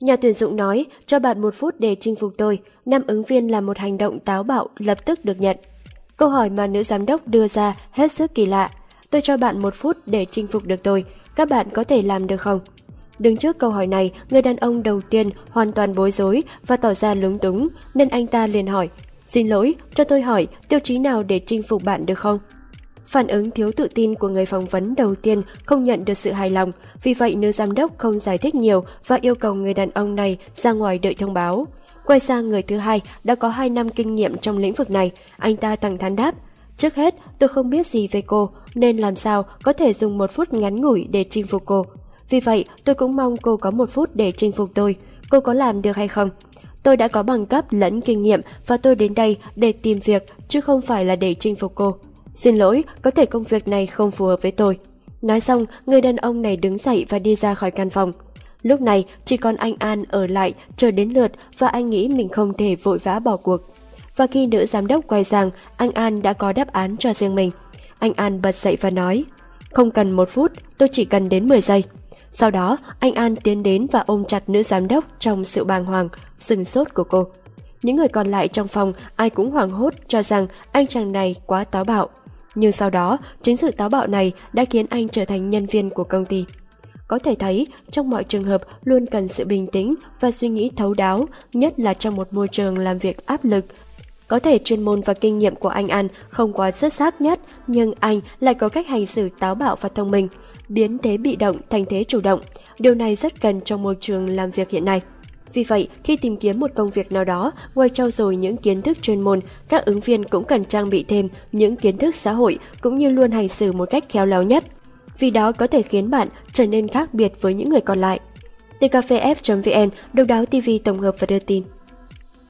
Nhà tuyển dụng nói, cho bạn một phút để chinh phục tôi, năm ứng viên là một hành động táo bạo lập tức được nhận. Câu hỏi mà nữ giám đốc đưa ra hết sức kỳ lạ. Tôi cho bạn một phút để chinh phục được tôi, các bạn có thể làm được không? Đứng trước câu hỏi này, người đàn ông đầu tiên hoàn toàn bối rối và tỏ ra lúng túng, nên anh ta liền hỏi, Xin lỗi, cho tôi hỏi, tiêu chí nào để chinh phục bạn được không? Phản ứng thiếu tự tin của người phỏng vấn đầu tiên không nhận được sự hài lòng, vì vậy nữ giám đốc không giải thích nhiều và yêu cầu người đàn ông này ra ngoài đợi thông báo. Quay sang người thứ hai đã có 2 năm kinh nghiệm trong lĩnh vực này, anh ta thẳng thắn đáp. Trước hết, tôi không biết gì về cô, nên làm sao có thể dùng một phút ngắn ngủi để chinh phục cô. Vì vậy, tôi cũng mong cô có một phút để chinh phục tôi. Cô có làm được hay không? Tôi đã có bằng cấp lẫn kinh nghiệm và tôi đến đây để tìm việc, chứ không phải là để chinh phục cô. Xin lỗi, có thể công việc này không phù hợp với tôi. Nói xong, người đàn ông này đứng dậy và đi ra khỏi căn phòng. Lúc này, chỉ còn anh An ở lại, chờ đến lượt và anh nghĩ mình không thể vội vã bỏ cuộc. Và khi nữ giám đốc quay sang, anh An đã có đáp án cho riêng mình. Anh An bật dậy và nói, không cần một phút, tôi chỉ cần đến 10 giây. Sau đó, anh An tiến đến và ôm chặt nữ giám đốc trong sự bàng hoàng, sừng sốt của cô. Những người còn lại trong phòng ai cũng hoảng hốt cho rằng anh chàng này quá táo bạo. Nhưng sau đó, chính sự táo bạo này đã khiến anh trở thành nhân viên của công ty. Có thể thấy, trong mọi trường hợp luôn cần sự bình tĩnh và suy nghĩ thấu đáo, nhất là trong một môi trường làm việc áp lực. Có thể chuyên môn và kinh nghiệm của anh An không quá xuất sắc nhất, nhưng anh lại có cách hành xử táo bạo và thông minh, biến thế bị động thành thế chủ động. Điều này rất cần trong môi trường làm việc hiện nay. Vì vậy, khi tìm kiếm một công việc nào đó, ngoài trau dồi những kiến thức chuyên môn, các ứng viên cũng cần trang bị thêm những kiến thức xã hội cũng như luôn hành xử một cách khéo léo nhất. Vì đó có thể khiến bạn trở nên khác biệt với những người còn lại. TKFF.vn, Độc đáo TV tổng hợp và đưa tin.